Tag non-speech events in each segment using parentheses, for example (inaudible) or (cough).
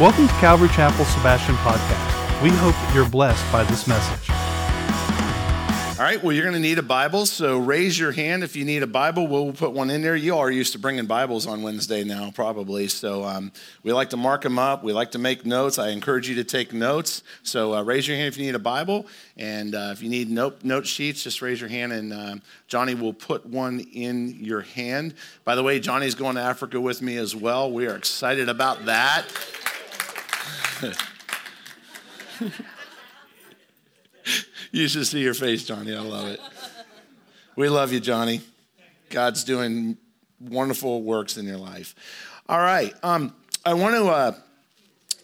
Welcome to Calvary Chapel Sebastian Podcast. We hope you're blessed by this message. All right, well, you're going to need a Bible, so raise your hand if you need a Bible. We'll put one in there. You are used to bringing Bibles on Wednesday now, probably. So um, we like to mark them up. We like to make notes. I encourage you to take notes. So uh, raise your hand if you need a Bible. And uh, if you need note, note sheets, just raise your hand, and uh, Johnny will put one in your hand. By the way, Johnny's going to Africa with me as well. We are excited about that. (laughs) you should see your face, Johnny. I love it. We love you, Johnny. God's doing wonderful works in your life. All right. Um, I want to uh,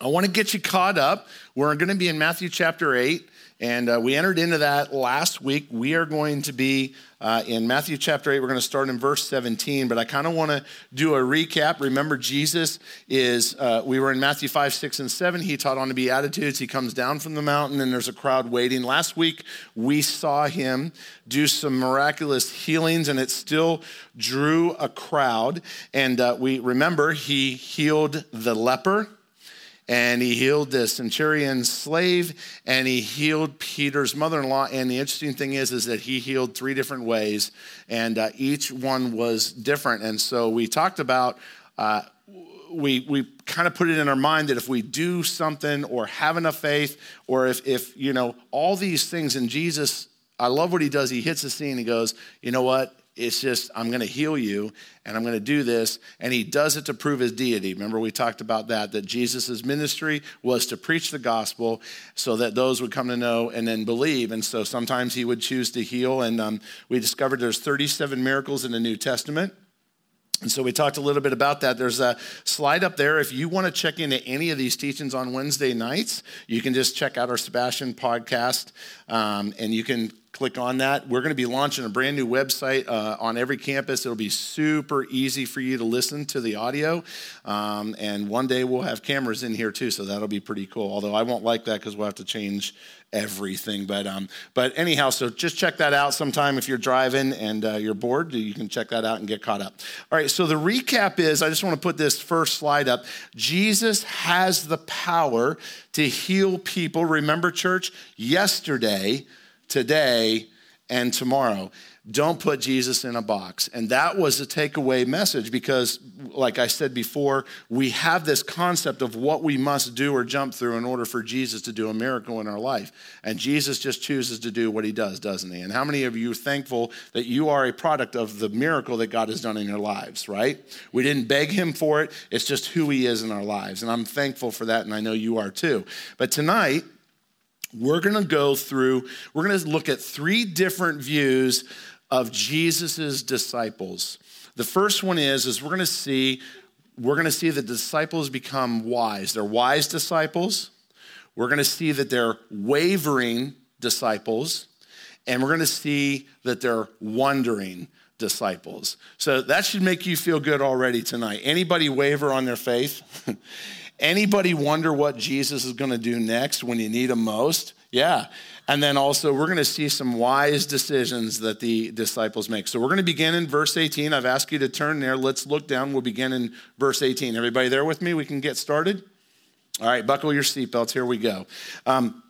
I want to get you caught up. We're going to be in Matthew chapter eight. And uh, we entered into that last week. We are going to be uh, in Matthew chapter 8. We're going to start in verse 17, but I kind of want to do a recap. Remember, Jesus is, uh, we were in Matthew 5, 6, and 7. He taught on the Beatitudes. He comes down from the mountain, and there's a crowd waiting. Last week, we saw him do some miraculous healings, and it still drew a crowd. And uh, we remember, he healed the leper and he healed the centurion's slave and he healed peter's mother-in-law. And the interesting thing is is that he healed three different ways and uh, each one was different. And so we talked about uh, we, we kind of put it in our mind that if we do something or have enough faith or if, if you know all these things and jesus i love what he does. He hits the scene. He goes you know what it's just, I'm going to heal you and I'm going to do this. And he does it to prove his deity. Remember, we talked about that, that Jesus' ministry was to preach the gospel so that those would come to know and then believe. And so sometimes he would choose to heal. And um, we discovered there's 37 miracles in the New Testament. And so we talked a little bit about that. There's a slide up there. If you want to check into any of these teachings on Wednesday nights, you can just check out our Sebastian podcast um, and you can click on that. We're going to be launching a brand new website uh, on every campus. It'll be super easy for you to listen to the audio. Um, and one day we'll have cameras in here too, so that'll be pretty cool. Although I won't like that because we'll have to change everything. But um, but anyhow, so just check that out sometime if you're driving and uh, you're bored. You can check that out and get caught up. All right. So the recap is I just want to put this first slide up. Jesus has the power to heal people. Remember, church, yesterday today, and tomorrow. Don't put Jesus in a box. And that was a takeaway message because, like I said before, we have this concept of what we must do or jump through in order for Jesus to do a miracle in our life. And Jesus just chooses to do what he does, doesn't he? And how many of you are thankful that you are a product of the miracle that God has done in your lives, right? We didn't beg him for it, it's just who he is in our lives. And I'm thankful for that, and I know you are too. But tonight, we're going to go through, we're going to look at three different views of Jesus's disciples. The first one is, is we're going to see, we're going to see the disciples become wise. They're wise disciples. We're going to see that they're wavering disciples. And we're going to see that they're wondering disciples. So that should make you feel good already tonight. Anybody waver on their faith? (laughs) Anybody wonder what Jesus is going to do next when you need him most? Yeah. And then also, we're going to see some wise decisions that the disciples make. So we're going to begin in verse 18. I've asked you to turn there. Let's look down. We'll begin in verse 18. Everybody there with me? We can get started? All right, buckle your seatbelts. Here we go. Um,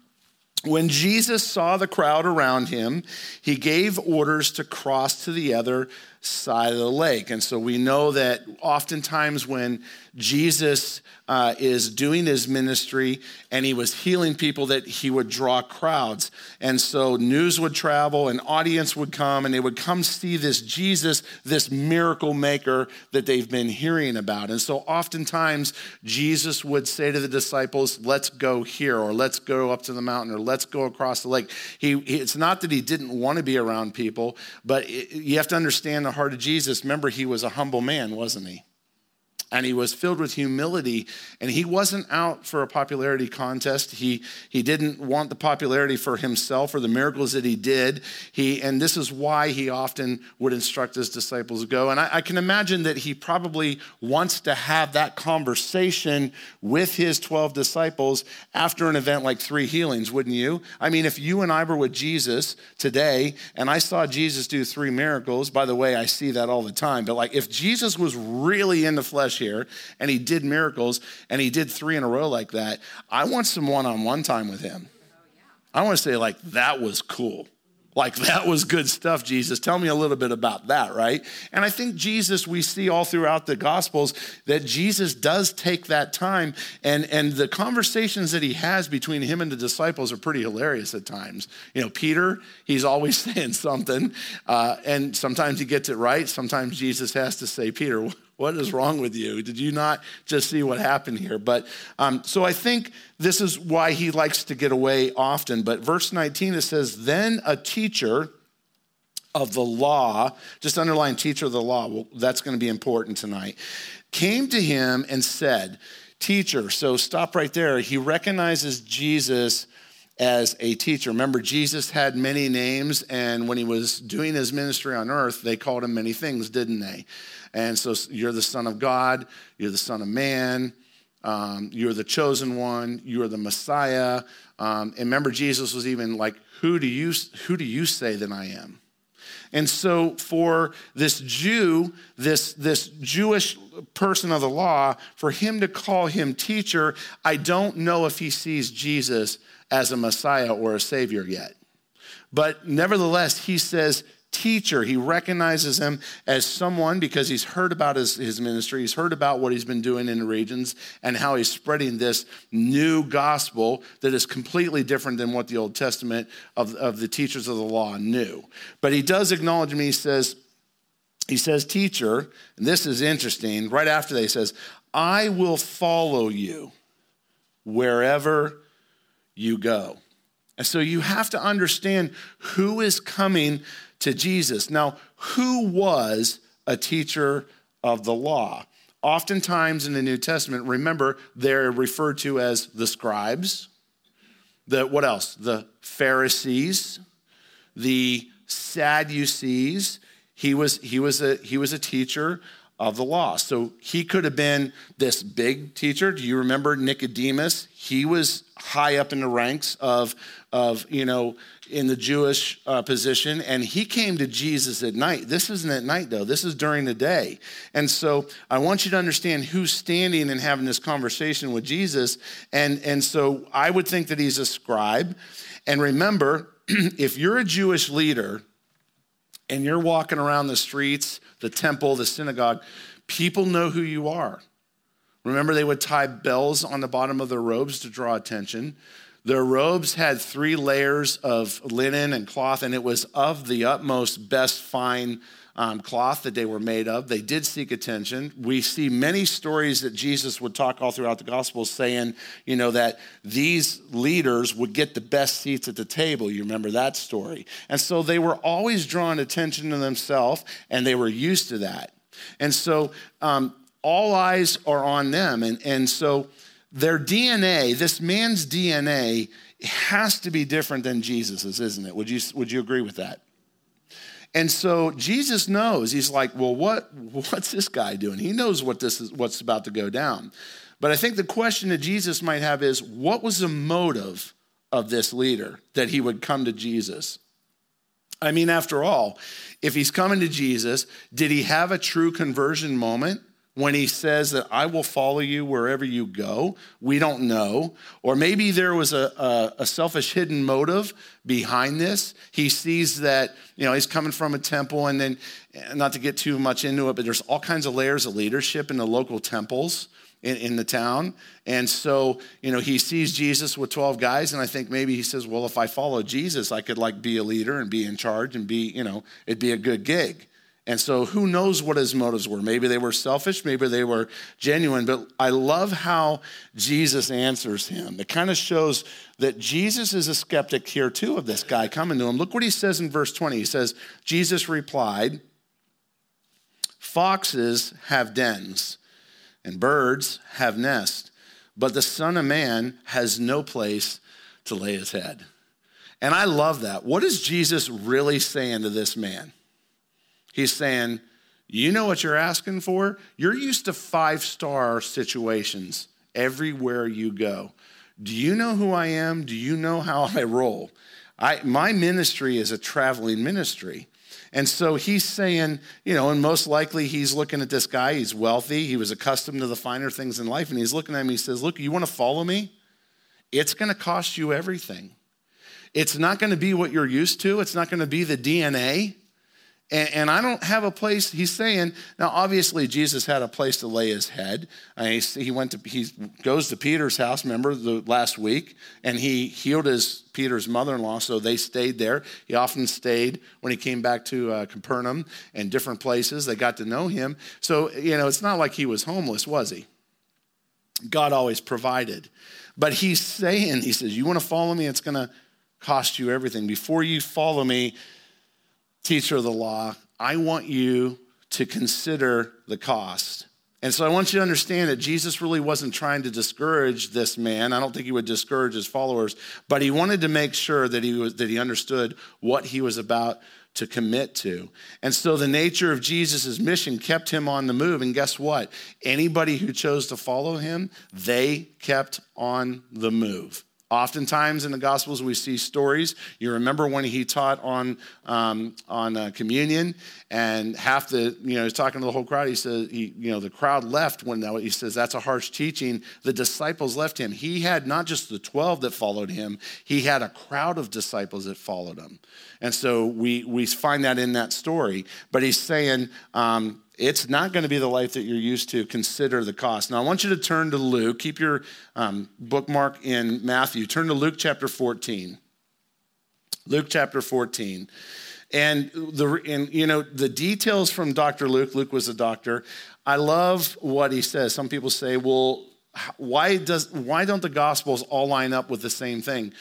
when Jesus saw the crowd around him, he gave orders to cross to the other side of the lake. And so we know that oftentimes when Jesus uh, is doing his ministry and he was healing people, that he would draw crowds. And so news would travel, an audience would come, and they would come see this Jesus, this miracle maker that they've been hearing about. And so oftentimes Jesus would say to the disciples, Let's go here, or let's go up to the mountain, or let's go across the lake. He, it's not that he didn't want to be around people, but it, you have to understand the heart of Jesus, remember, he was a humble man, wasn't he? And he was filled with humility and he wasn't out for a popularity contest. He, he didn't want the popularity for himself or the miracles that he did. He, and this is why he often would instruct his disciples to go. And I, I can imagine that he probably wants to have that conversation with his 12 disciples after an event like three healings wouldn't you? I mean if you and i were with jesus today and i saw jesus do three miracles by the way i see that all the time but like if jesus was really in the flesh here and he did miracles and he did three in a row like that, I want some one on one time with him. I want to say, like, that was cool. Like, that was good stuff, Jesus. Tell me a little bit about that, right? And I think Jesus, we see all throughout the Gospels that Jesus does take that time, and, and the conversations that he has between him and the disciples are pretty hilarious at times. You know, Peter, he's always (laughs) saying something, uh, and sometimes he gets it right. Sometimes Jesus has to say, Peter, what is wrong with you? Did you not just see what happened here? But um, so I think this is why he likes to get away often. But verse 19, it says, Then a teacher of the law, just underline teacher of the law, well, that's going to be important tonight, came to him and said, Teacher, so stop right there. He recognizes Jesus as a teacher. Remember, Jesus had many names, and when he was doing his ministry on earth, they called him many things, didn't they? And so you're the Son of God, you're the Son of Man, um, you're the chosen one, you're the Messiah. Um, and remember, Jesus was even like, who do, you, who do you say that I am? And so, for this Jew, this, this Jewish person of the law, for him to call him teacher, I don't know if he sees Jesus as a Messiah or a Savior yet. But nevertheless, he says, teacher. He recognizes him as someone because he's heard about his, his ministry, he's heard about what he's been doing in the regions and how he's spreading this new gospel that is completely different than what the Old Testament of, of the teachers of the law knew. But he does acknowledge me, he says, he says, teacher, and this is interesting. Right after that, he says, I will follow you wherever you go. And so you have to understand who is coming to Jesus. Now, who was a teacher of the law? Oftentimes in the New Testament, remember, they're referred to as the scribes, the what else? The Pharisees, the Sadducees. He was, he was, a, he was a teacher of the law. So he could have been this big teacher. Do you remember Nicodemus? He was high up in the ranks of, of you know, in the Jewish uh, position, and he came to Jesus at night. This isn't at night, though. This is during the day. And so I want you to understand who's standing and having this conversation with Jesus. And, and so I would think that he's a scribe. And remember, (clears throat) if you're a Jewish leader and you're walking around the streets, the temple, the synagogue, people know who you are. Remember, they would tie bells on the bottom of their robes to draw attention. Their robes had three layers of linen and cloth, and it was of the utmost best fine um, cloth that they were made of. They did seek attention. We see many stories that Jesus would talk all throughout the Gospels saying, you know, that these leaders would get the best seats at the table. You remember that story. And so they were always drawing attention to themselves, and they were used to that. And so um, all eyes are on them. And, and so their DNA, this man's DNA, has to be different than Jesus's, isn't it? Would you, would you agree with that? And so Jesus knows. He's like, well, what, what's this guy doing? He knows what this is, what's about to go down. But I think the question that Jesus might have is, what was the motive of this leader that he would come to Jesus? I mean, after all, if he's coming to Jesus, did he have a true conversion moment? When he says that I will follow you wherever you go. We don't know. Or maybe there was a, a, a, selfish hidden motive behind this. He sees that, you know, he's coming from a temple, and then, not to get too much into it, but there's all kinds of layers of leadership in the local temples. In, in the town. And so, you know, he sees Jesus with 12 guys, and I think maybe he says, Well, if I follow Jesus, I could like be a leader and be in charge and be, you know, it'd be a good gig. And so, who knows what his motives were? Maybe they were selfish, maybe they were genuine. But I love how Jesus answers him. It kind of shows that Jesus is a skeptic here, too, of this guy coming to him. Look what he says in verse 20. He says, Jesus replied, Foxes have dens, and birds have nests, but the Son of Man has no place to lay his head. And I love that. What is Jesus really saying to this man? He's saying, You know what you're asking for? You're used to five star situations everywhere you go. Do you know who I am? Do you know how I roll? I, my ministry is a traveling ministry. And so he's saying, you know, and most likely he's looking at this guy. He's wealthy. He was accustomed to the finer things in life. And he's looking at him. He says, Look, you want to follow me? It's going to cost you everything. It's not going to be what you're used to, it's not going to be the DNA. And, and, I don't have a place, he's saying, now obviously Jesus had a place to lay his head. Uh, he, he, went to, he goes to Peter's house, remember, the last week, and he healed his Peter's mother-in-law, so they stayed there. He often stayed when he came back to uh, Capernaum and different places. They got to know him. So, you know, it's not like he was homeless, was he? God always provided. But he's saying, he says, you want to follow me? It's going to cost you everything. Before you follow me, teacher of the law, I want you to consider the cost. And so I want you to understand that Jesus really wasn't trying to discourage this man. I don't think he would discourage his followers, but he wanted to make sure that he was that he understood what he was about to commit to. And so the nature of Jesus' mission kept him on the move. And guess what? Anybody who chose to follow him, they kept on the move. Oftentimes in the Gospels, we see stories. You remember when he taught on, um, on uh, communion, and half the, you know, he's talking to the whole crowd. He says, he, you know, the crowd left when that, he says, that's a harsh teaching. The disciples left him. He had not just the 12 that followed him, he had a crowd of disciples that followed him. And so we, we find that in that story. But he's saying, um, it's not going to be the life that you're used to. Consider the cost. Now, I want you to turn to Luke. Keep your um, bookmark in Matthew. Turn to Luke chapter 14. Luke chapter 14. And the and you know the details from Dr. Luke. Luke was a doctor. I love what he says. Some people say, "Well, why does why don't the gospels all line up with the same thing?"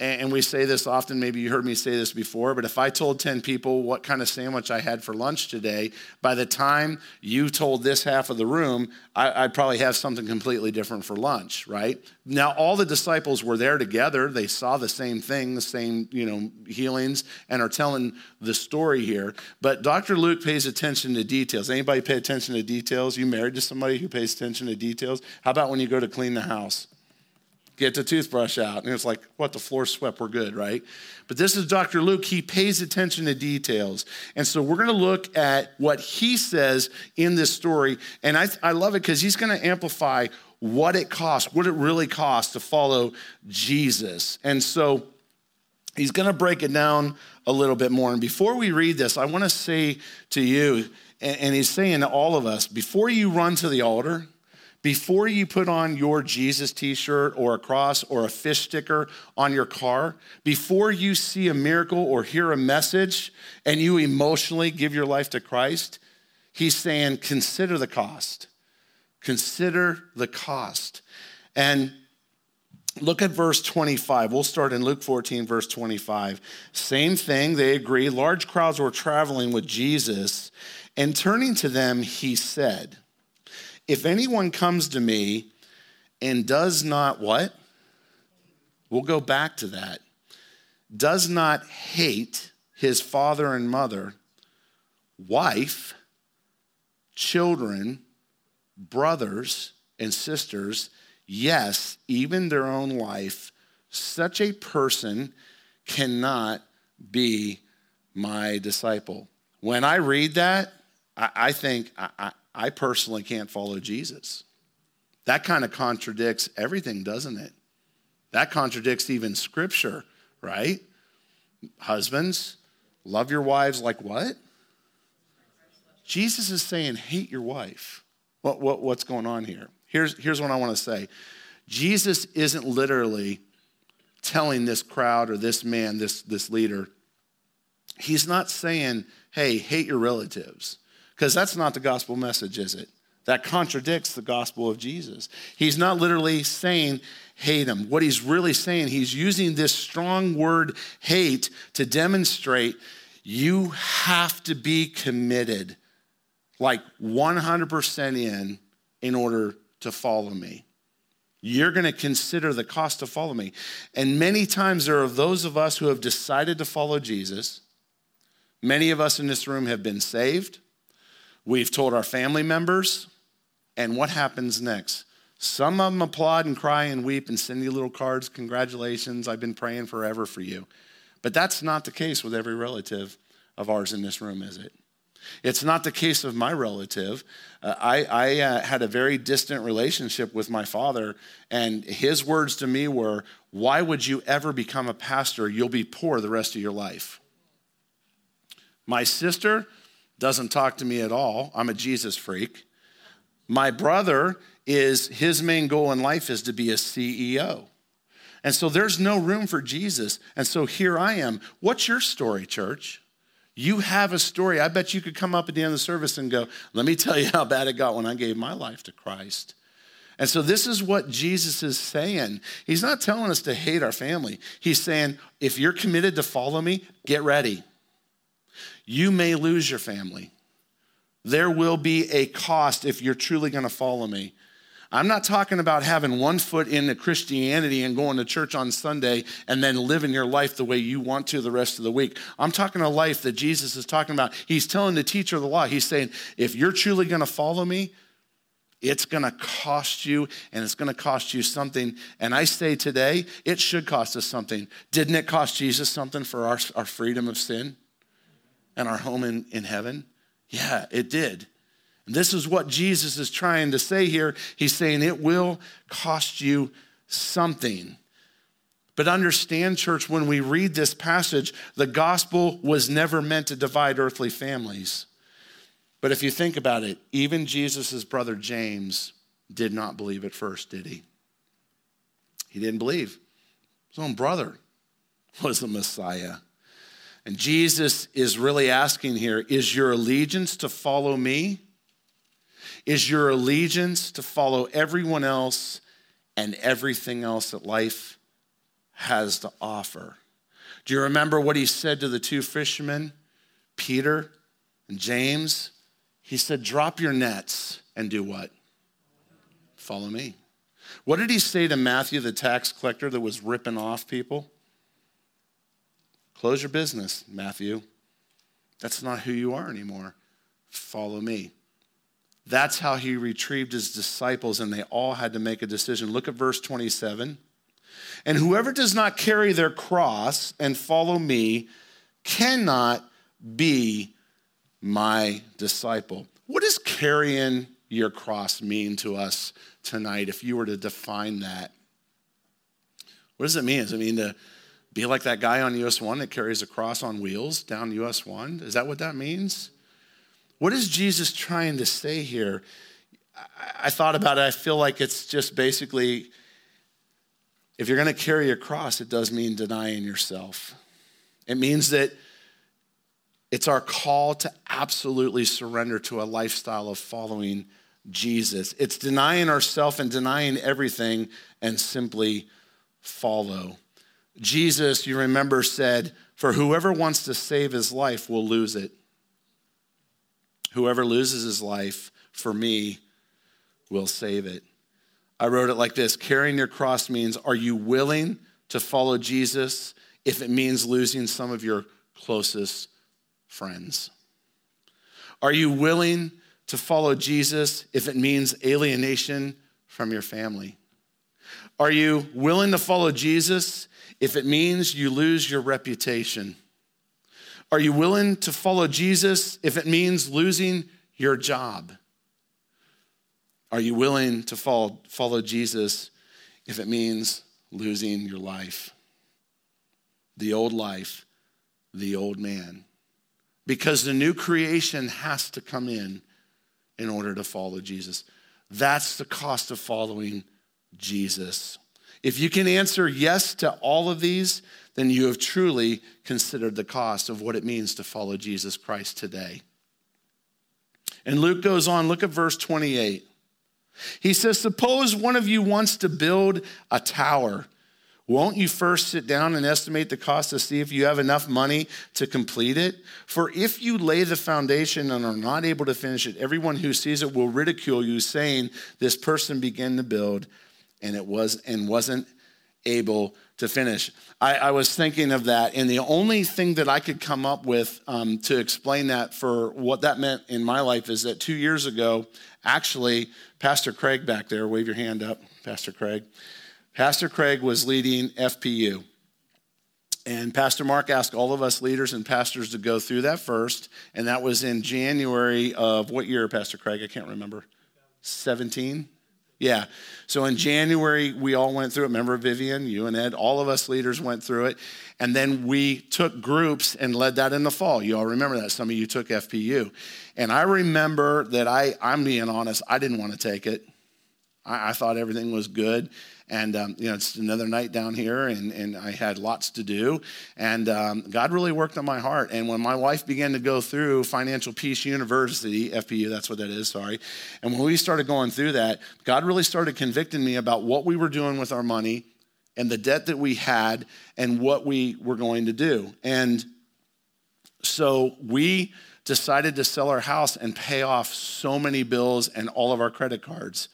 And we say this often, maybe you heard me say this before, but if I told 10 people what kind of sandwich I had for lunch today, by the time you told this half of the room, I, would probably have something completely different for lunch, right? Now, all the disciples were there together. They saw the same thing, the same, you know, healings, and are telling the story here. But Dr. Luke pays attention to details. Anybody pay attention to details? You married to somebody who pays attention to details? How about when you go to clean the house? Get the toothbrush out. And it's like, what, the floor swept, we're good, right? But this is Dr. Luke. He pays attention to details. And so we're going to look at what he says in this story. And I, I love it because he's going to amplify what it costs, what it really costs to follow Jesus. And so he's going to break it down a little bit more. And before we read this, I want to say to you, and he's saying to all of us, before you run to the altar, before you put on your Jesus t shirt or a cross or a fish sticker on your car, before you see a miracle or hear a message and you emotionally give your life to Christ, he's saying, consider the cost. Consider the cost. And Look at verse 25. We'll start in Luke 14, verse 25. Same thing, they agree. Large crowds were traveling with Jesus, and turning to them, he said, if anyone comes to me and does not what? We'll go back to that. Does not hate his father and mother, wife, children, brothers, and sisters, yes, even their own life, such a person cannot be my disciple. When I read that, I, I think I, I personally can't follow Jesus. That kind of contradicts everything, doesn't it? That contradicts even scripture, right? Husbands, love your wives like what? Jesus is saying, hate your wife. What, what, what's going on here? Here's, here's what I want to say Jesus isn't literally telling this crowd or this man, this, this leader, he's not saying, hey, hate your relatives. Because that's not the gospel message, is it? That contradicts the gospel of Jesus. He's not literally saying, hate him. What he's really saying, he's using this strong word, hate, to demonstrate you have to be committed, like 100% in, in order to follow me. You're going to consider the cost to follow me. And many times there are those of us who have decided to follow Jesus. Many of us in this room have been saved. We've told our family members, and what happens next? Some of them applaud and cry and weep and send you little cards, congratulations, I've been praying forever for you. But that's not the case with every relative of ours in this room, is it? It's not the case of my relative. Uh, I, I uh, had a very distant relationship with my father, and his words to me were, Why would you ever become a pastor? You'll be poor the rest of your life. My sister doesn't talk to me at all. I'm a Jesus freak. My brother is his main goal in life is to be a CEO. And so there's no room for Jesus. And so here I am. What's your story, church? You have a story. I bet you could come up at the end of the service and go, Let me tell you how bad it got when I gave my life to Christ. And so, this is what Jesus is saying. He's not telling us to hate our family. He's saying, If you're committed to follow me, get ready. You may lose your family. There will be a cost if you're truly going to follow me. I'm not talking about having one foot into Christianity and going to church on Sunday and then living your life the way you want to the rest of the week. I'm talking a life that Jesus is talking about. He's telling the teacher of the law, he's saying, if you're truly going to follow me, it's going to cost you and it's going to cost you something. And I say today, it should cost us something. Didn't it cost Jesus something for our, our freedom of sin and our home in, in heaven? Yeah, it did. And This is what Jesus is trying to say here. He's saying it will cost you something. But understand, church, when we read this passage, the gospel was never meant to divide earthly families. But if you think about it, even Jesus' brother James did not believe at first, did he? He didn't believe. His own brother was the Messiah. And Jesus is really asking here is your allegiance to follow me? Is your allegiance to follow everyone else and everything else that life has to offer? Do you remember what he said to the two fishermen, Peter and James? He said, Drop your nets and do what? Follow me. What did he say to Matthew, the tax collector that was ripping off people? Close your business, Matthew. That's not who you are anymore. Follow me. That's how he retrieved his disciples, and they all had to make a decision. Look at verse 27. And whoever does not carry their cross and follow me cannot be my disciple. What does carrying your cross mean to us tonight if you were to define that? What does it mean? Does it mean to be like that guy on US 1 that carries a cross on wheels down US 1? Is that what that means? What is Jesus trying to say here? I, thought about it. I feel like it's just basically if you're going to carry a cross, it does mean denying yourself. It means that it's our call to absolutely surrender to a lifestyle of following Jesus. It's denying ourselves and denying everything and simply follow. Jesus, you remember, said, For whoever wants to save his life will lose it. Whoever loses his life for me will save it. I wrote it like this Carrying your cross means, are you willing to follow Jesus if it means losing some of your closest friends? Are you willing to follow Jesus if it means alienation from your family? Are you willing to follow Jesus if it means you lose your reputation? Are you willing to follow Jesus if it means losing your job? Are you willing to follow, follow Jesus if it means losing your life? The old life, the old man. Because the new creation has to come in in order to follow Jesus. That's the cost of following Jesus. If you can answer yes to all of these, then you have truly considered the cost of what it means to follow Jesus Christ today. And Luke goes on, look at verse 28. He says, Suppose one of you wants to build a tower. Won't you first sit down and estimate the cost to see if you have enough money to complete it? For if you lay the foundation and are not able to finish it, everyone who sees it will ridicule you, saying, This person began to build and it was and wasn't able to finish. I, I, was thinking of that, and the only thing that I could come up with um, to explain that for what that meant in my life is that two years ago, actually, Pastor Craig back there, wave your hand up, Pastor Craig. Pastor Craig was leading FPU. And Pastor Mark asked all of us leaders and pastors to go through that first. And that was in January of what year, Pastor Craig? I can't remember. 17? Yeah. So in January, we all went through it. Remember Vivian, you and Ed, all of us leaders went through it. And then we took groups and led that in the fall. You all remember that. Some of you took FPU. And I remember that I, I'm being honest, I didn't want to take it. I, I thought everything was good. And, um, you know, it's another night down here, and, and I had lots to do. And um, God really worked on my heart. And when my wife began to go through Financial Peace University, FPU, that's what that is, sorry. And when we started going through that, God really started convicting me about what we were doing with our money and the debt that we had and what we were going to do. And so we decided to sell our house and pay off so many bills and all of our credit cards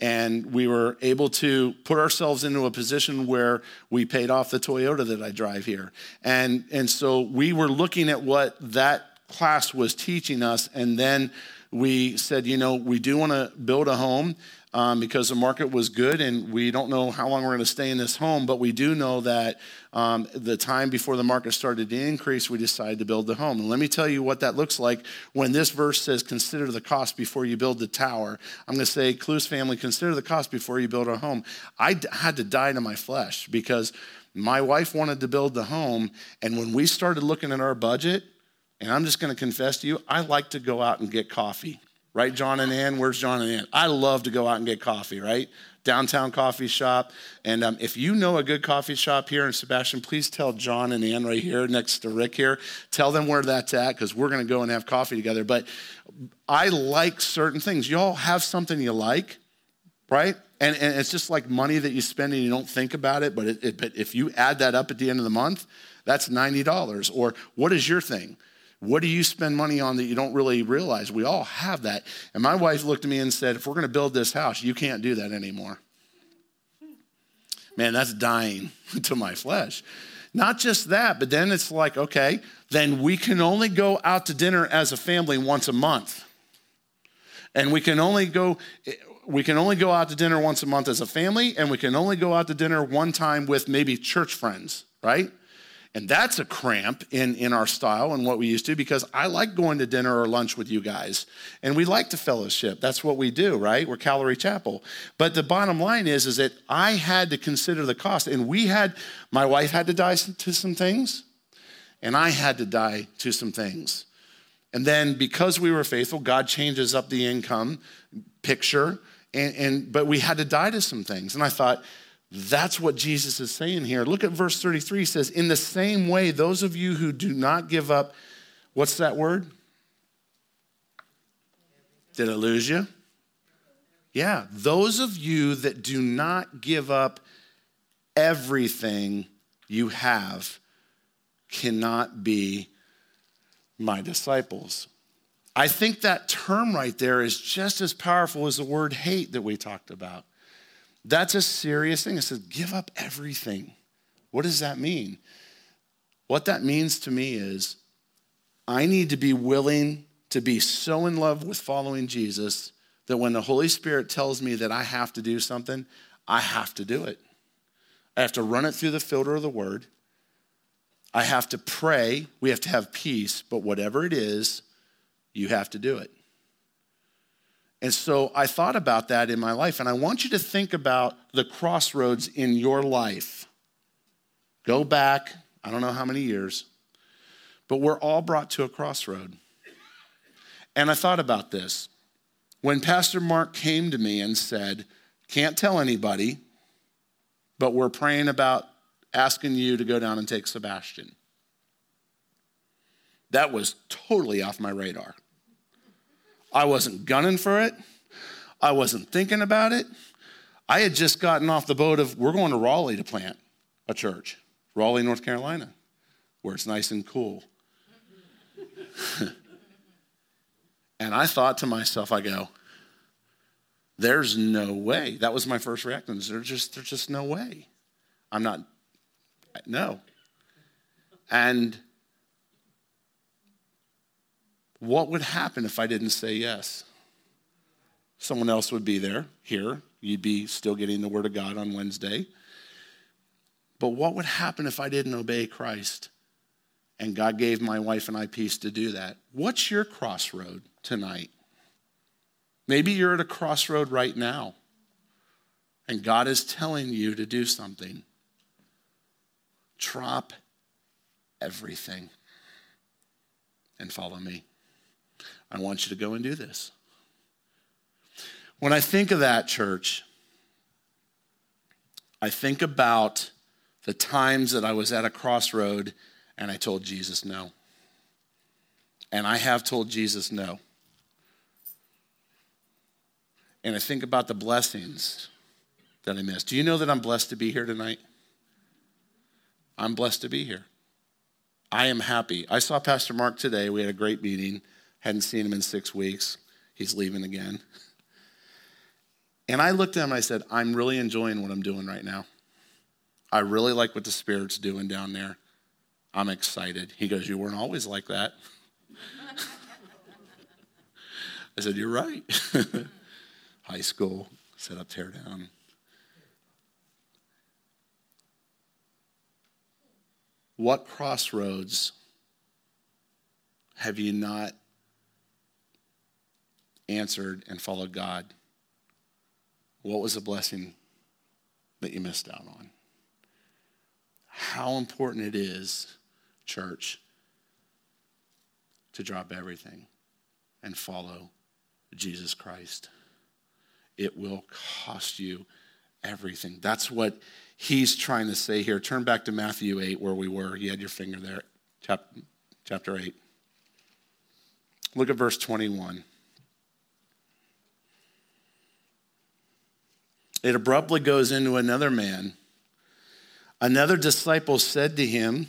and we were able to put ourselves into a position where we paid off the Toyota that I drive here. And, and so we were looking at what that class was teaching us, and then we said, you know, we do want to build a home um, because the market was good and we don't know how long we're going to stay in this home, but we do know that um, the time before the market started to increase, we decided to build the home. And let me tell you what that looks like when this verse says, Consider the cost before you build the tower. I'm going to say, Kloos family, consider the cost before you build a home. I d- had to die to my flesh because my wife wanted to build the home. And when we started looking at our budget, and I'm just going to confess to you, I like to go out and get coffee right, John and Ann? Where's John and Ann? I love to go out and get coffee, right? Downtown coffee shop. And um, if you know a good coffee shop here in Sebastian, please tell John and Ann right here next to Rick here. Tell them where that's at because we're going to go and have coffee together. But I like certain things. Y'all have something you like, right? And, and it's just like money that you spend and you don't think about it. But, it, it, but if you add that up at the end of the month, that's $90. Or what is your thing? What do you spend money on that you don't really realize? We all have that. And my wife looked at me and said, If we're going to build this house, you can't do that anymore. Man, that's dying (laughs) to my flesh. Not just that, but then it's like, okay, then we can only go out to dinner as a family once a month. And we can only go we can only go out to dinner once a month as a family and we can only go out to dinner one time with maybe church friends, right? And that's a cramp in, in our style and what we used to because I like going to dinner or lunch with you guys. And we like to fellowship. That's what we do, right? We're Calvary Chapel. But the bottom line is, is that I had to consider the cost. And we had, my wife had to die to some things, and I had to die to some things. And then because we were faithful, God changes up the income picture. And, and but we had to die to some things. And I thought, that's what Jesus is saying here. Look at verse 33. He says, In the same way, those of you who do not give up, what's that word? Did I lose you? Yeah, those of you that do not give up everything you have cannot be my disciples. I think that term right there is just as powerful as the word hate that we talked about. That's a serious thing. It says, give up everything. What does that mean? What that means to me is I need to be willing to be so in love with following Jesus that when the Holy Spirit tells me that I have to do something, I have to do it. I have to run it through the filter of the word. I have to pray. We have to have peace, but whatever it is, you have to do it. And so I thought about that in my life, and I want you to think about the crossroads in your life. Go back, I don't know how many years, but we're all brought to a crossroad. And I thought about this. When Pastor Mark came to me and said, Can't tell anybody, but we're praying about asking you to go down and take Sebastian. That was totally off my radar. I wasn't gunning for it. I wasn't thinking about it. I had just gotten off the boat of we're going to Raleigh to plant a church, Raleigh, North Carolina, where it's nice and cool. (laughs) and I thought to myself, I go, there's no way. That was my first reaction. There's just, there's just no way. I'm not, no. And what would happen if I didn't say yes? Someone else would be there, here. You'd be still getting the Word of God on Wednesday. But what would happen if I didn't obey Christ? And God gave my wife and I peace to do that. What's your crossroad tonight? Maybe you're at a crossroad right now, and God is telling you to do something. Drop everything and follow me. I want you to go and do this. When I think of that, church, I think about the times that I was at a crossroad and I told Jesus no. And I have told Jesus no. And I think about the blessings that I missed. Do you know that I'm blessed to be here tonight? I'm blessed to be here. I am happy. I saw Pastor Mark today. We had a great meeting. Hadn't seen him in six weeks. He's leaving again. And I looked at him and I said, I'm really enjoying what I'm doing right now. I really like what the Spirit's doing down there. I'm excited. He goes, You weren't always like that. (laughs) I said, You're right. (laughs) High school, set up, tear down. What crossroads have you not answered and followed God? What was a blessing that you missed out on? How important it is, church, to drop everything and follow Jesus Christ. It will cost you everything. That's what he's trying to say here. Turn back to Matthew 8, where we were. You had your finger there, chapter 8. Look at verse 21. It abruptly goes into another man. Another disciple said to him,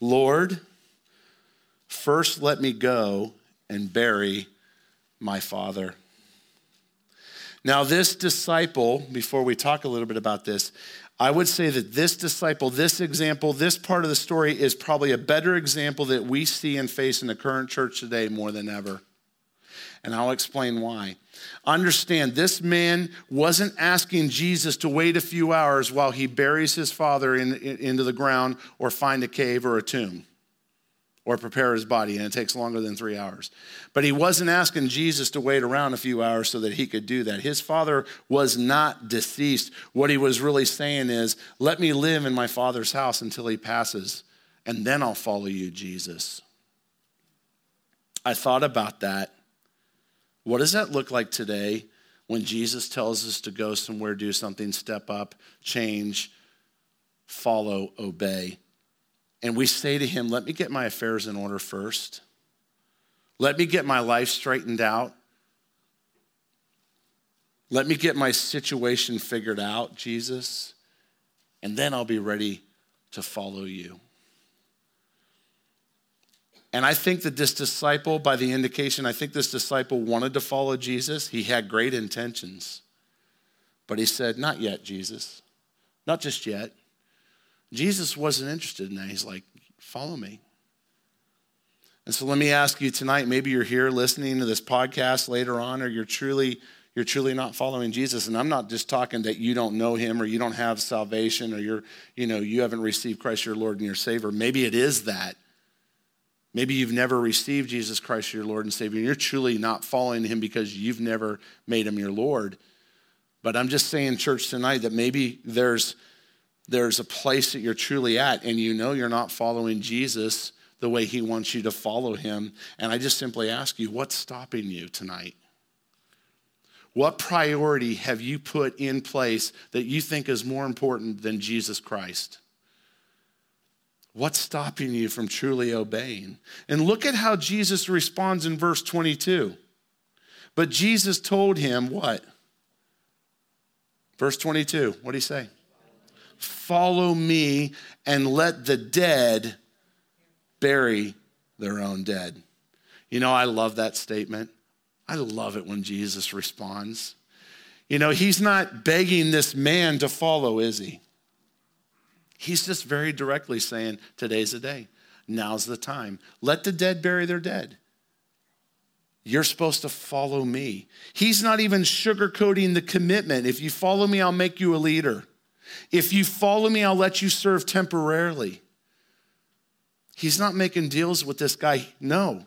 Lord, first let me go and bury my father. Now, this disciple, before we talk a little bit about this, I would say that this disciple, this example, this part of the story is probably a better example that we see and face in the current church today more than ever. And I'll explain why. Understand, this man wasn't asking Jesus to wait a few hours while he buries his father in, in, into the ground or find a cave or a tomb or prepare his body, and it takes longer than three hours. But he wasn't asking Jesus to wait around a few hours so that he could do that. His father was not deceased. What he was really saying is, Let me live in my father's house until he passes, and then I'll follow you, Jesus. I thought about that what does that look like today when Jesus tells us to go somewhere, do something, step up, change, follow, obey? And we say to him, Let me get my affairs in order first. Let me get my life straightened out. Let me get my situation figured out, Jesus, and then I'll be ready to follow you. And I think that this disciple, by the indication, I think this disciple wanted to follow Jesus. He had great intentions. But he said, Not yet, Jesus. Not just yet. Jesus wasn't interested in that. He's like, Follow me. And so let me ask you tonight maybe you're here listening to this podcast later on, or you're truly. You're truly not following Jesus. And I'm not just talking that you don't know him or you don't have salvation or you're, you know, you haven't received Christ your Lord and your Savior. Maybe it is that. Maybe you've never received Jesus Christ your Lord and Savior, and you're truly not following him because you've never made him your Lord. But I'm just saying, church, tonight that maybe there's, there's a place that you're truly at, and you know you're not following Jesus the way he wants you to follow him. And I just simply ask you, what's stopping you tonight? What priority have you put in place that you think is more important than Jesus Christ? What's stopping you from truly obeying? And look at how Jesus responds in verse 22. But Jesus told him what? Verse 22, what do he say? Follow me and let the dead bury their own dead. You know, I love that statement. I love it when Jesus responds. You know, he's not begging this man to follow, is he? He's just very directly saying, Today's the day. Now's the time. Let the dead bury their dead. You're supposed to follow me. He's not even sugarcoating the commitment. If you follow me, I'll make you a leader. If you follow me, I'll let you serve temporarily. He's not making deals with this guy. No.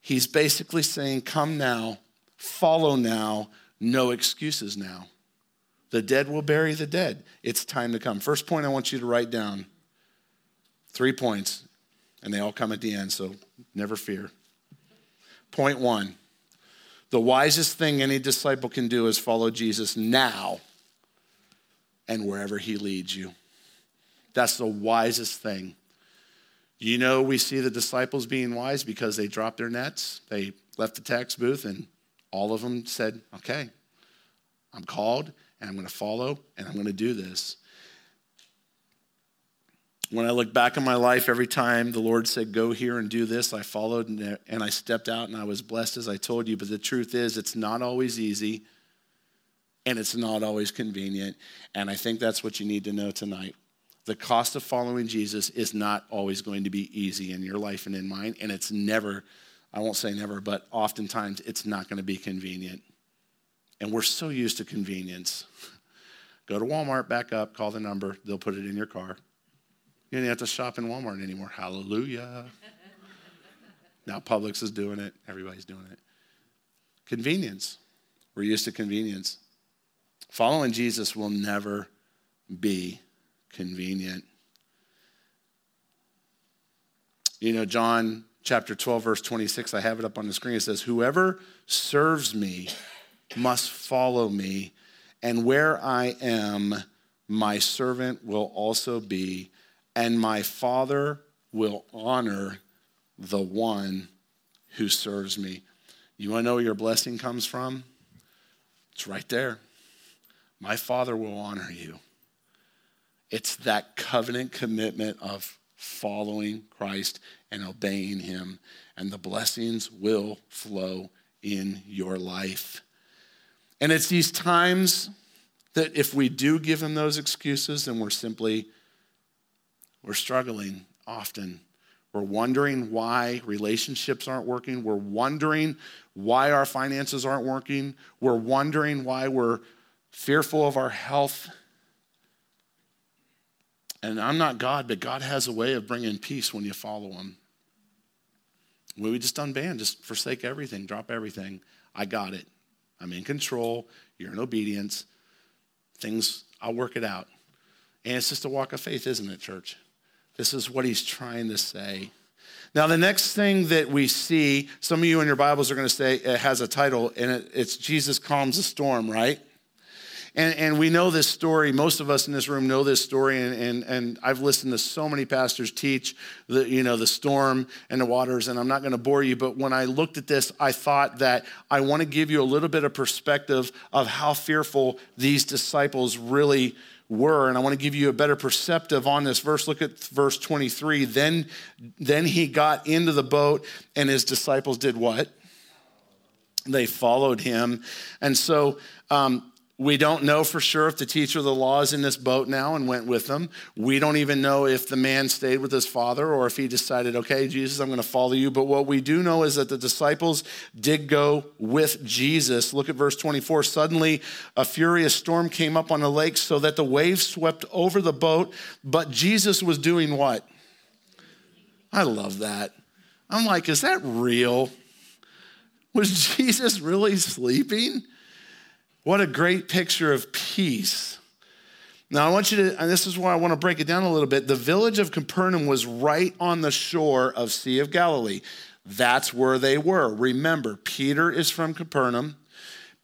He's basically saying, Come now, follow now, no excuses now. The dead will bury the dead. It's time to come. First point I want you to write down three points, and they all come at the end, so never fear. Point one the wisest thing any disciple can do is follow Jesus now and wherever he leads you. That's the wisest thing. You know, we see the disciples being wise because they dropped their nets, they left the tax booth, and all of them said, Okay, I'm called and I'm going to follow and I'm going to do this. When I look back on my life, every time the Lord said, Go here and do this, I followed and I stepped out and I was blessed as I told you. But the truth is, it's not always easy and it's not always convenient. And I think that's what you need to know tonight. The cost of following Jesus is not always going to be easy in your life and in mine. And it's never, I won't say never, but oftentimes it's not going to be convenient. And we're so used to convenience. Go to Walmart, back up, call the number, they'll put it in your car. You don't have to shop in Walmart anymore. Hallelujah. (laughs) now Publix is doing it, everybody's doing it. Convenience. We're used to convenience. Following Jesus will never be convenient. You know, John chapter 12, verse 26, I have it up on the screen. It says, Whoever serves me must follow me, and where I am, my servant will also be, and my Father will honor the one who serves me. You want to know where your blessing comes from? It's right there. My Father will honor you. It's that covenant commitment of following Christ and obeying Him, and the blessings will flow in your life. And it's these times that if we do give him those excuses and we're simply we're struggling often. We're wondering why relationships aren't working. We're wondering why our finances aren't working. We're wondering why we're fearful of our health. And i'm not god but god has a way of bringing peace when you follow him. When we just unband just forsake everything drop everything. I got it I'm in control. You're in obedience. Things, I'll work it out. And it's just a walk of faith, isn't it, church? This is what he's trying to say. Now, the next thing that we see, some of you in your Bibles are going to say it has a title, and it, it's Jesus calms the storm, right? And, and we know this story. Most of us in this room know this story. And, and, and I've listened to so many pastors teach the, you know, the storm and the waters. And I'm not going to bore you. But when I looked at this, I thought that I want to give you a little bit of perspective of how fearful these disciples really were and i want to give you a better perceptive on this verse look at verse 23 then then he got into the boat and his disciples did what they followed him and so um, we don't know for sure if the teacher of the law is in this boat now and went with them. We don't even know if the man stayed with his father or if he decided, okay, Jesus, I'm going to follow you. But what we do know is that the disciples did go with Jesus. Look at verse 24. Suddenly, a furious storm came up on the lake so that the waves swept over the boat. But Jesus was doing what? I love that. I'm like, is that real? Was (laughs) Jesus really sleeping? What a great picture of peace. Now, I want you to, and this is why I want to break it down a little bit. The village of Capernaum was right on the shore of Sea of Galilee. That's where they were. Remember, Peter is from Capernaum.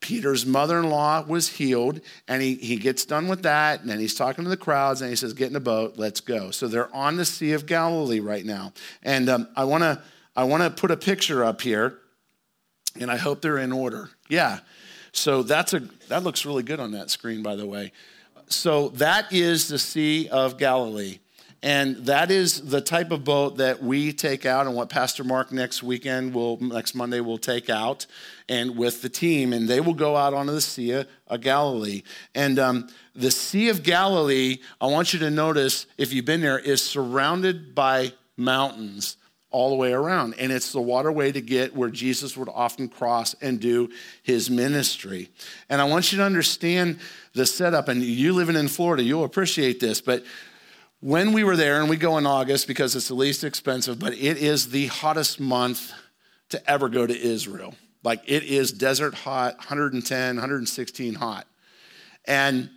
Peter's mother in law was healed, and he, he gets done with that, and then he's talking to the crowds, and he says, Get in the boat, let's go. So they're on the Sea of Galilee right now. And um, I want to I wanna put a picture up here, and I hope they're in order. Yeah. So that's a that looks really good on that screen, by the way. So that is the Sea of Galilee. And that is the type of boat that we take out, and what Pastor Mark next weekend will, next Monday, will take out, and with the team, and they will go out onto the Sea of Galilee. And um, the Sea of Galilee, I want you to notice, if you've been there, is surrounded by mountains all the way around. And it's the waterway to get where Jesus would often cross and do his ministry. And I want you to understand the setup. And you living in Florida, you'll appreciate this. But when we were there, and we go in August because it's the least expensive, but it is the hottest month to ever go to Israel. Like it is desert hot, 110, 116 hot. And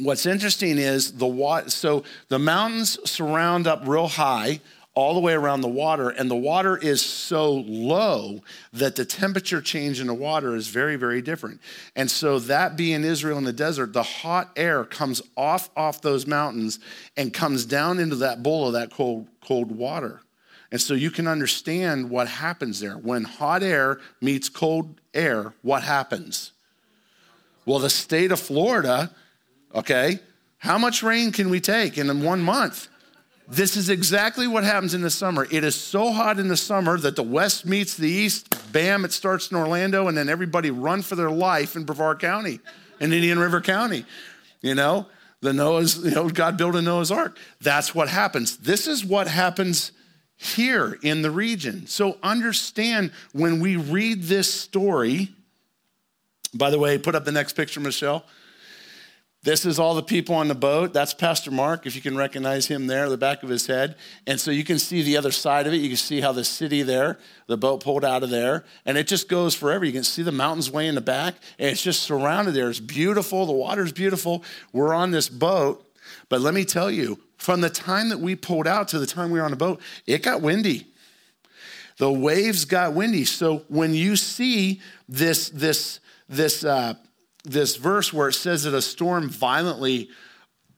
what's interesting is the water, so the mountains surround up real high all the way around the water, and the water is so low that the temperature change in the water is very, very different. And so that being Israel in the desert, the hot air comes off off those mountains and comes down into that bowl of that cold, cold water. And so you can understand what happens there. When hot air meets cold air, what happens? Well, the state of Florida, okay, how much rain can we take in one month? This is exactly what happens in the summer. It is so hot in the summer that the west meets the east. Bam, it starts in Orlando, and then everybody run for their life in Brevard County, in Indian River County. You know, the Noah's, you know, God built a Noah's Ark. That's what happens. This is what happens here in the region. So understand when we read this story. By the way, put up the next picture, Michelle. This is all the people on the boat. That's Pastor Mark, if you can recognize him there, the back of his head. And so you can see the other side of it. You can see how the city there, the boat pulled out of there. And it just goes forever. You can see the mountains way in the back. And it's just surrounded there. It's beautiful. The water's beautiful. We're on this boat. But let me tell you, from the time that we pulled out to the time we were on the boat, it got windy. The waves got windy. So when you see this, this, this, uh, this verse where it says that a storm violently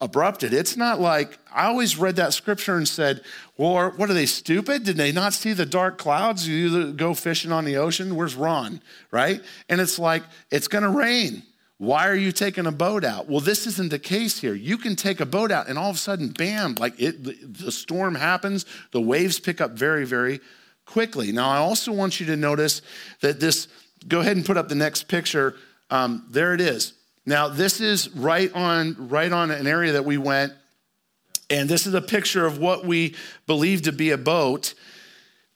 abrupted. It's not like I always read that scripture and said, "Well, what are they stupid? Did they not see the dark clouds? You go fishing on the ocean. Where's Ron?" Right? And it's like it's going to rain. Why are you taking a boat out? Well, this isn't the case here. You can take a boat out and all of a sudden, bam, like it, the storm happens, the waves pick up very, very quickly. Now, I also want you to notice that this, go ahead and put up the next picture. Um, there it is. Now, this is right on, right on an area that we went, and this is a picture of what we believe to be a boat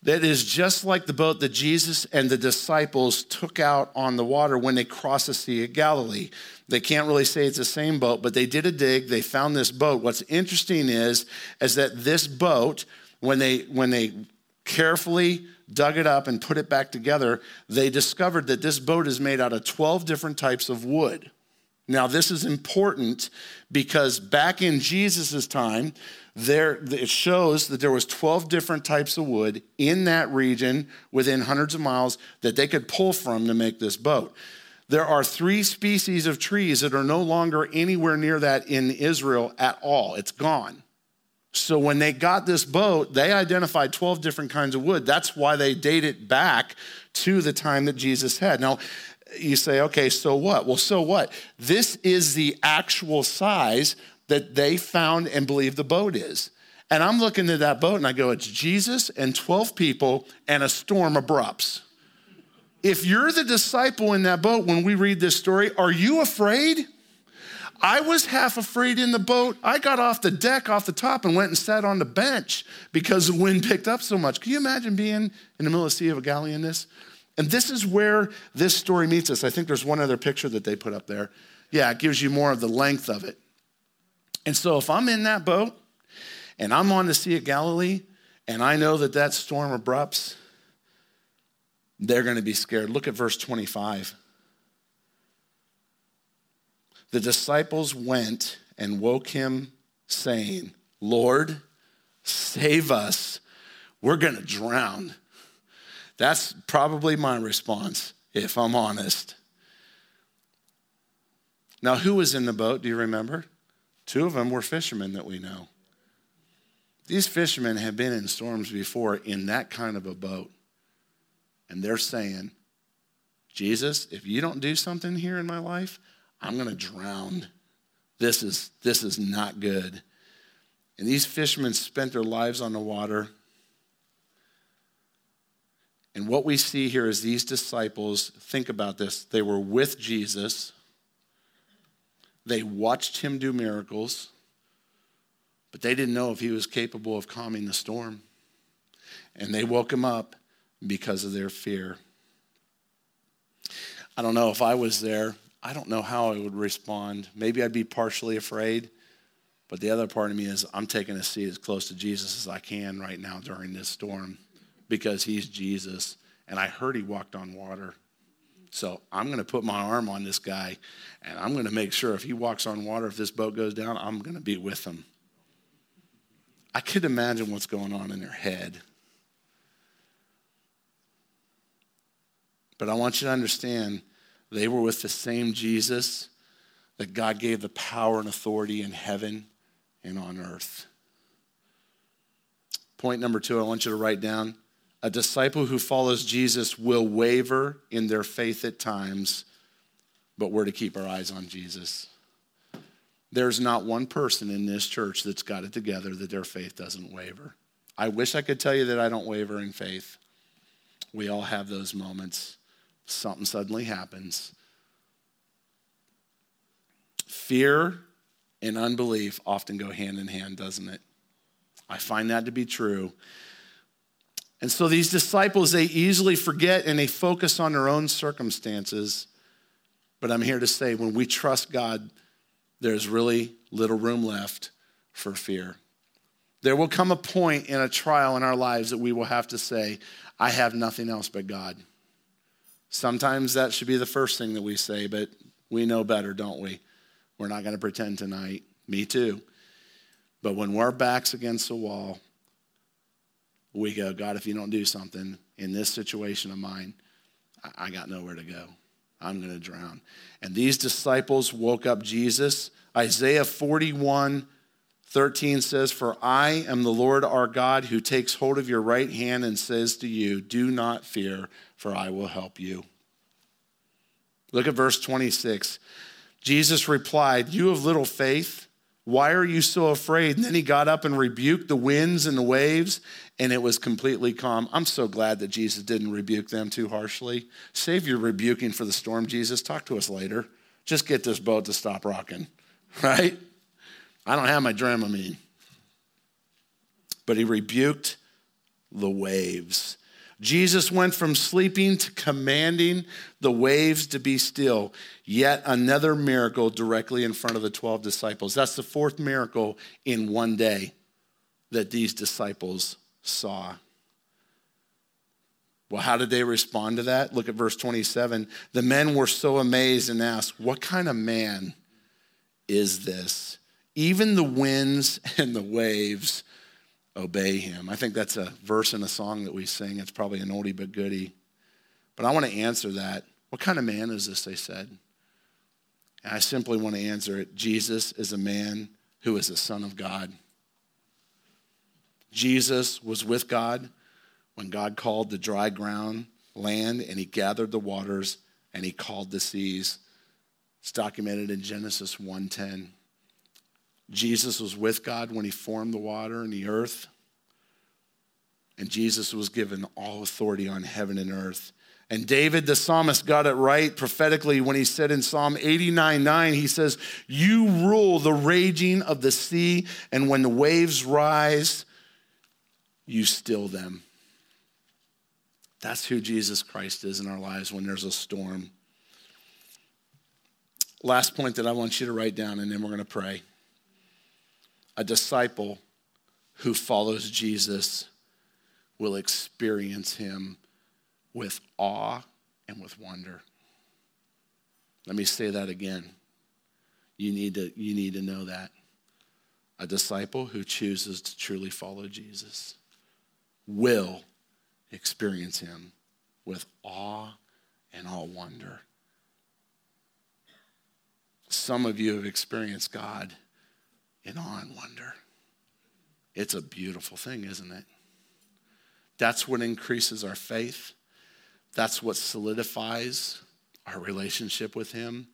that is just like the boat that Jesus and the disciples took out on the water when they crossed the Sea of Galilee. They can't really say it's the same boat, but they did a dig. They found this boat. What's interesting is, is that this boat, when they, when they carefully dug it up and put it back together, they discovered that this boat is made out of 12 different types of wood. Now, this is important because back in Jesus' time, there, it shows that there was 12 different types of wood in that region within hundreds of miles that they could pull from to make this boat. There are three species of trees that are no longer anywhere near that in Israel at all. It's gone. So when they got this boat, they identified 12 different kinds of wood. That's why they date it back to the time that Jesus had. Now, you say, okay, so what? Well, so what? This is the actual size that they found and believe the boat is. And I'm looking at that boat and I go, it's Jesus and 12 people and a storm abrupts. If you're the disciple in that boat when we read this story, are you afraid? I was half afraid in the boat. I got off the deck, off the top, and went and sat on the bench because the wind (laughs) picked up so much. Can you imagine being in the middle of the Sea of Galilee in this? And this is where this story meets us. I think there's one other picture that they put up there. Yeah, it gives you more of the length of it. And so if I'm in that boat and I'm on the Sea of Galilee and I know that that storm abrupts, they're going to be scared. Look at verse 25. The disciples went and woke him, saying, Lord, save us. We're going to drown. That's probably my response, if I'm honest. Now, who was in the boat? Do you remember? Two of them were fishermen that we know. These fishermen have been in storms before in that kind of a boat. And they're saying, Jesus, if you don't do something here in my life, I'm going to drown. This is, this is not good. And these fishermen spent their lives on the water. And what we see here is these disciples, think about this, they were with Jesus, they watched him do miracles, but they didn't know if he was capable of calming the storm. And they woke him up because of their fear. I don't know if I was there, I don't know how I would respond. Maybe I'd be partially afraid, but the other part of me is I'm taking a seat as close to Jesus as I can right now during this storm because he's Jesus. And I heard he walked on water. So I'm going to put my arm on this guy and I'm going to make sure if he walks on water, if this boat goes down, I'm going to be with him. I could imagine what's going on in their head. But I want you to understand they were with the same Jesus that God gave the power and authority in heaven and on earth. Point number two, I want you to write down a disciple who follows Jesus will waver in their faith at times, but we're to keep our eyes on Jesus. There's not one person in this church that's got it together that their faith doesn't waver. I wish I could tell you that I don't waver in faith. We all have those moments something suddenly happens. Fear and unbelief often go hand in hand, doesn't it? I find that to be true. And so these disciples, they easily forget and they focus on their own circumstances. But I'm here to say when we trust God, there's really little room left for fear. There will come a point in a trial in our lives that we will have to say, I have nothing else but God. Sometimes that should be the first thing that we say, but we know better, don't we? We're not going to pretend tonight. Me too. But when we're backs against the wall, we go, God, if you don't do something in this situation of mine, I got nowhere to go. I'm going to drown. And these disciples woke up Jesus. Isaiah 41 13 says, For I am the Lord our God who takes hold of your right hand and says to you, Do not fear, for I will help you. Look at verse 26. Jesus replied, You have little faith. Why are you so afraid? And then he got up and rebuked the winds and the waves, and it was completely calm. I'm so glad that Jesus didn't rebuke them too harshly. Save your rebuking for the storm, Jesus. Talk to us later. Just get this boat to stop rocking, (laughs) right? I don't have my Dramamine. But he rebuked the waves. Jesus went from sleeping to commanding the waves to be still. Yet another miracle directly in front of the 12 disciples. That's the fourth miracle in one day that these disciples saw. Well, how did they respond to that? Look at verse 27. The men were so amazed and asked, What kind of man is this? Even the winds (laughs) and the waves obey him. I think that's a verse in a song that we sing. It's probably an oldie but goodie. But I want to answer that. What kind of man is this, they said? And I simply want to answer it Jesus is a man who is a son of God. Jesus was with God when God called the dry ground land and he gathered the waters and he called the seas. It's documented in Genesis 1:10. Jesus was with God when he formed the water and the earth. And Jesus was given all authority on heaven and earth. And David the psalmist got it right prophetically when he said in Psalm 89 9, he says, You rule the raging of the sea, and when the waves rise, you still them. That's who Jesus Christ is in our lives when there's a storm. Last point that I want you to write down, and then we're going to pray a disciple who follows Jesus will experience him with awe and with wonder. Let me say that again. You need to, you need to know that. A disciple who chooses to truly follow Jesus will experience him with awe and all wonder. Some of you have experienced God in awe and wonder. It's a beautiful thing, isn't it? That's what increases our faith. That's what solidifies our relationship with Him.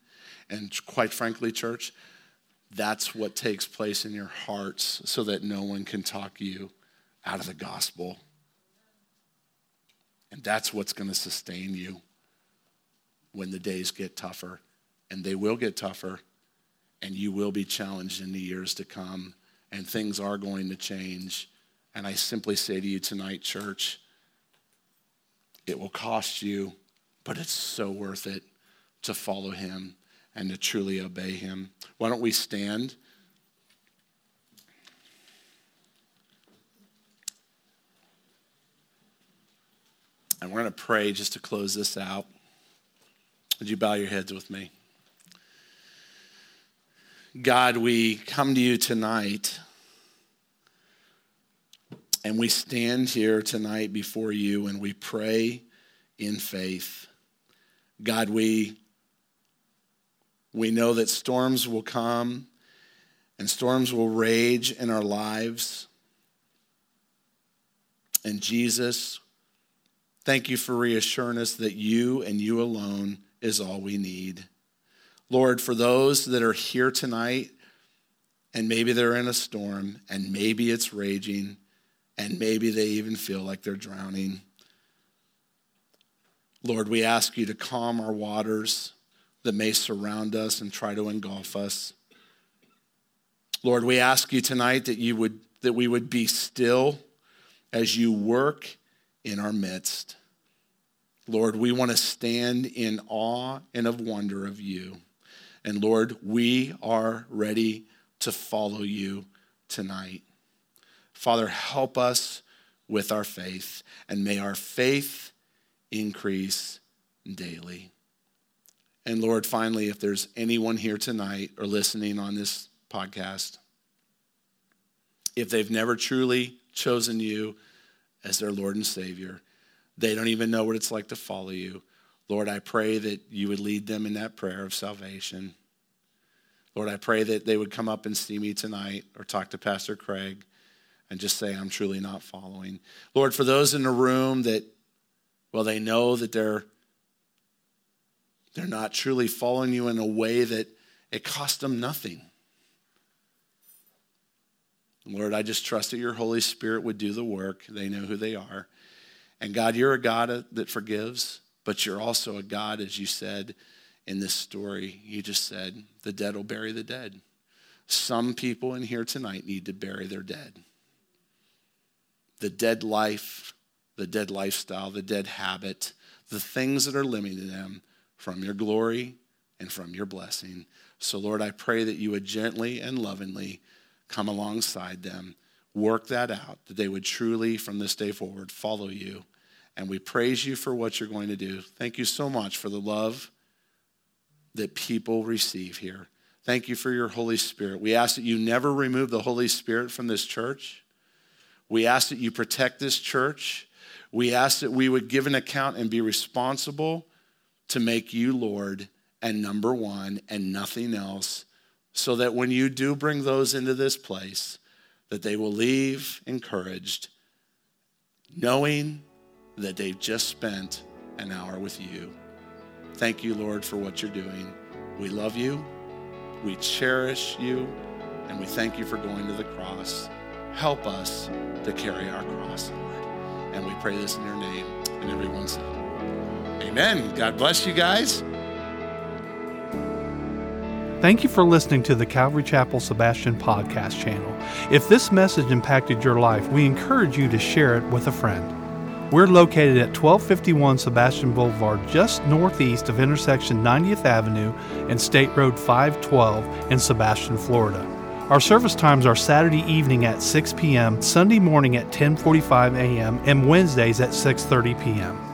And quite frankly, church, that's what takes place in your hearts so that no one can talk you out of the gospel. And that's what's going to sustain you when the days get tougher. And they will get tougher and you will be challenged in the years to come, and things are going to change And I simply say to you tonight, church, it will cost you, but it's so worth it to follow him and to truly obey him. Why don't we stand? And we're going to pray just to close this out. Would you bow your heads with me? God, we come to you tonight and we stand here tonight before you and we pray in faith. God, we, we know that storms will come and storms will rage in our lives. And Jesus, thank you for reassuring us that you and you alone is all we need. Lord, for those that are here tonight and maybe they're in a storm and maybe it's raging and maybe they even feel like they're drowning. Lord, we ask you to calm our waters that may surround us and try to engulf us. Lord, we ask you tonight that you would that we would be still as you work in our midst. Lord, we want to stand in awe and of wonder of you. And Lord, we are ready to follow you tonight. Father, help us with our faith, and may our faith increase daily. And Lord, finally, if there's anyone here tonight or listening on this podcast, if they've never truly chosen you as their Lord and Savior, they don't even know what it's like to follow you. Lord, I pray that you would lead them in that prayer of salvation. Lord, I pray that they would come up and see me tonight or talk to Pastor Craig and just say, I'm truly not following. Lord, for those in the room that, well, they know that they're, they're not truly following you in a way that it cost them nothing. Lord, I just trust that your Holy Spirit would do the work. They know who they are. And God, you're a God that forgives, but you're also a God, as you said in this story, you just said, the dead will bury the dead. Some people in here tonight need to bury their dead the dead life, the dead lifestyle, the dead habit, the things that are limiting them from your glory and from your blessing. So, Lord, I pray that you would gently and lovingly come alongside them, work that out, that they would truly, from this day forward, follow you. And we praise you for what you're going to do. Thank you so much for the love that people receive here. Thank you for your Holy Spirit. We ask that you never remove the Holy Spirit from this church. We ask that you protect this church. We ask that we would give an account and be responsible to make you Lord and number one and nothing else, so that when you do bring those into this place, that they will leave encouraged, knowing that they've just spent an hour with you. Thank you, Lord, for what you're doing. We love you, we cherish you, and we thank you for going to the cross. Help us to carry our cross, Lord. And we pray this in your name. And everyone said, Amen. God bless you guys. Thank you for listening to the Calvary Chapel Sebastian podcast channel. If this message impacted your life, we encourage you to share it with a friend. We're located at 1251 Sebastian Boulevard, just northeast of intersection 90th Avenue and State Road 512 in Sebastian, Florida. Our service times are Saturday evening at 6 p.m., Sunday morning at 10:45 a.m., and Wednesdays at 6:30 p.m.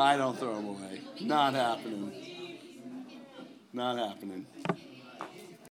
I don't throw them away. Not happening. Not happening.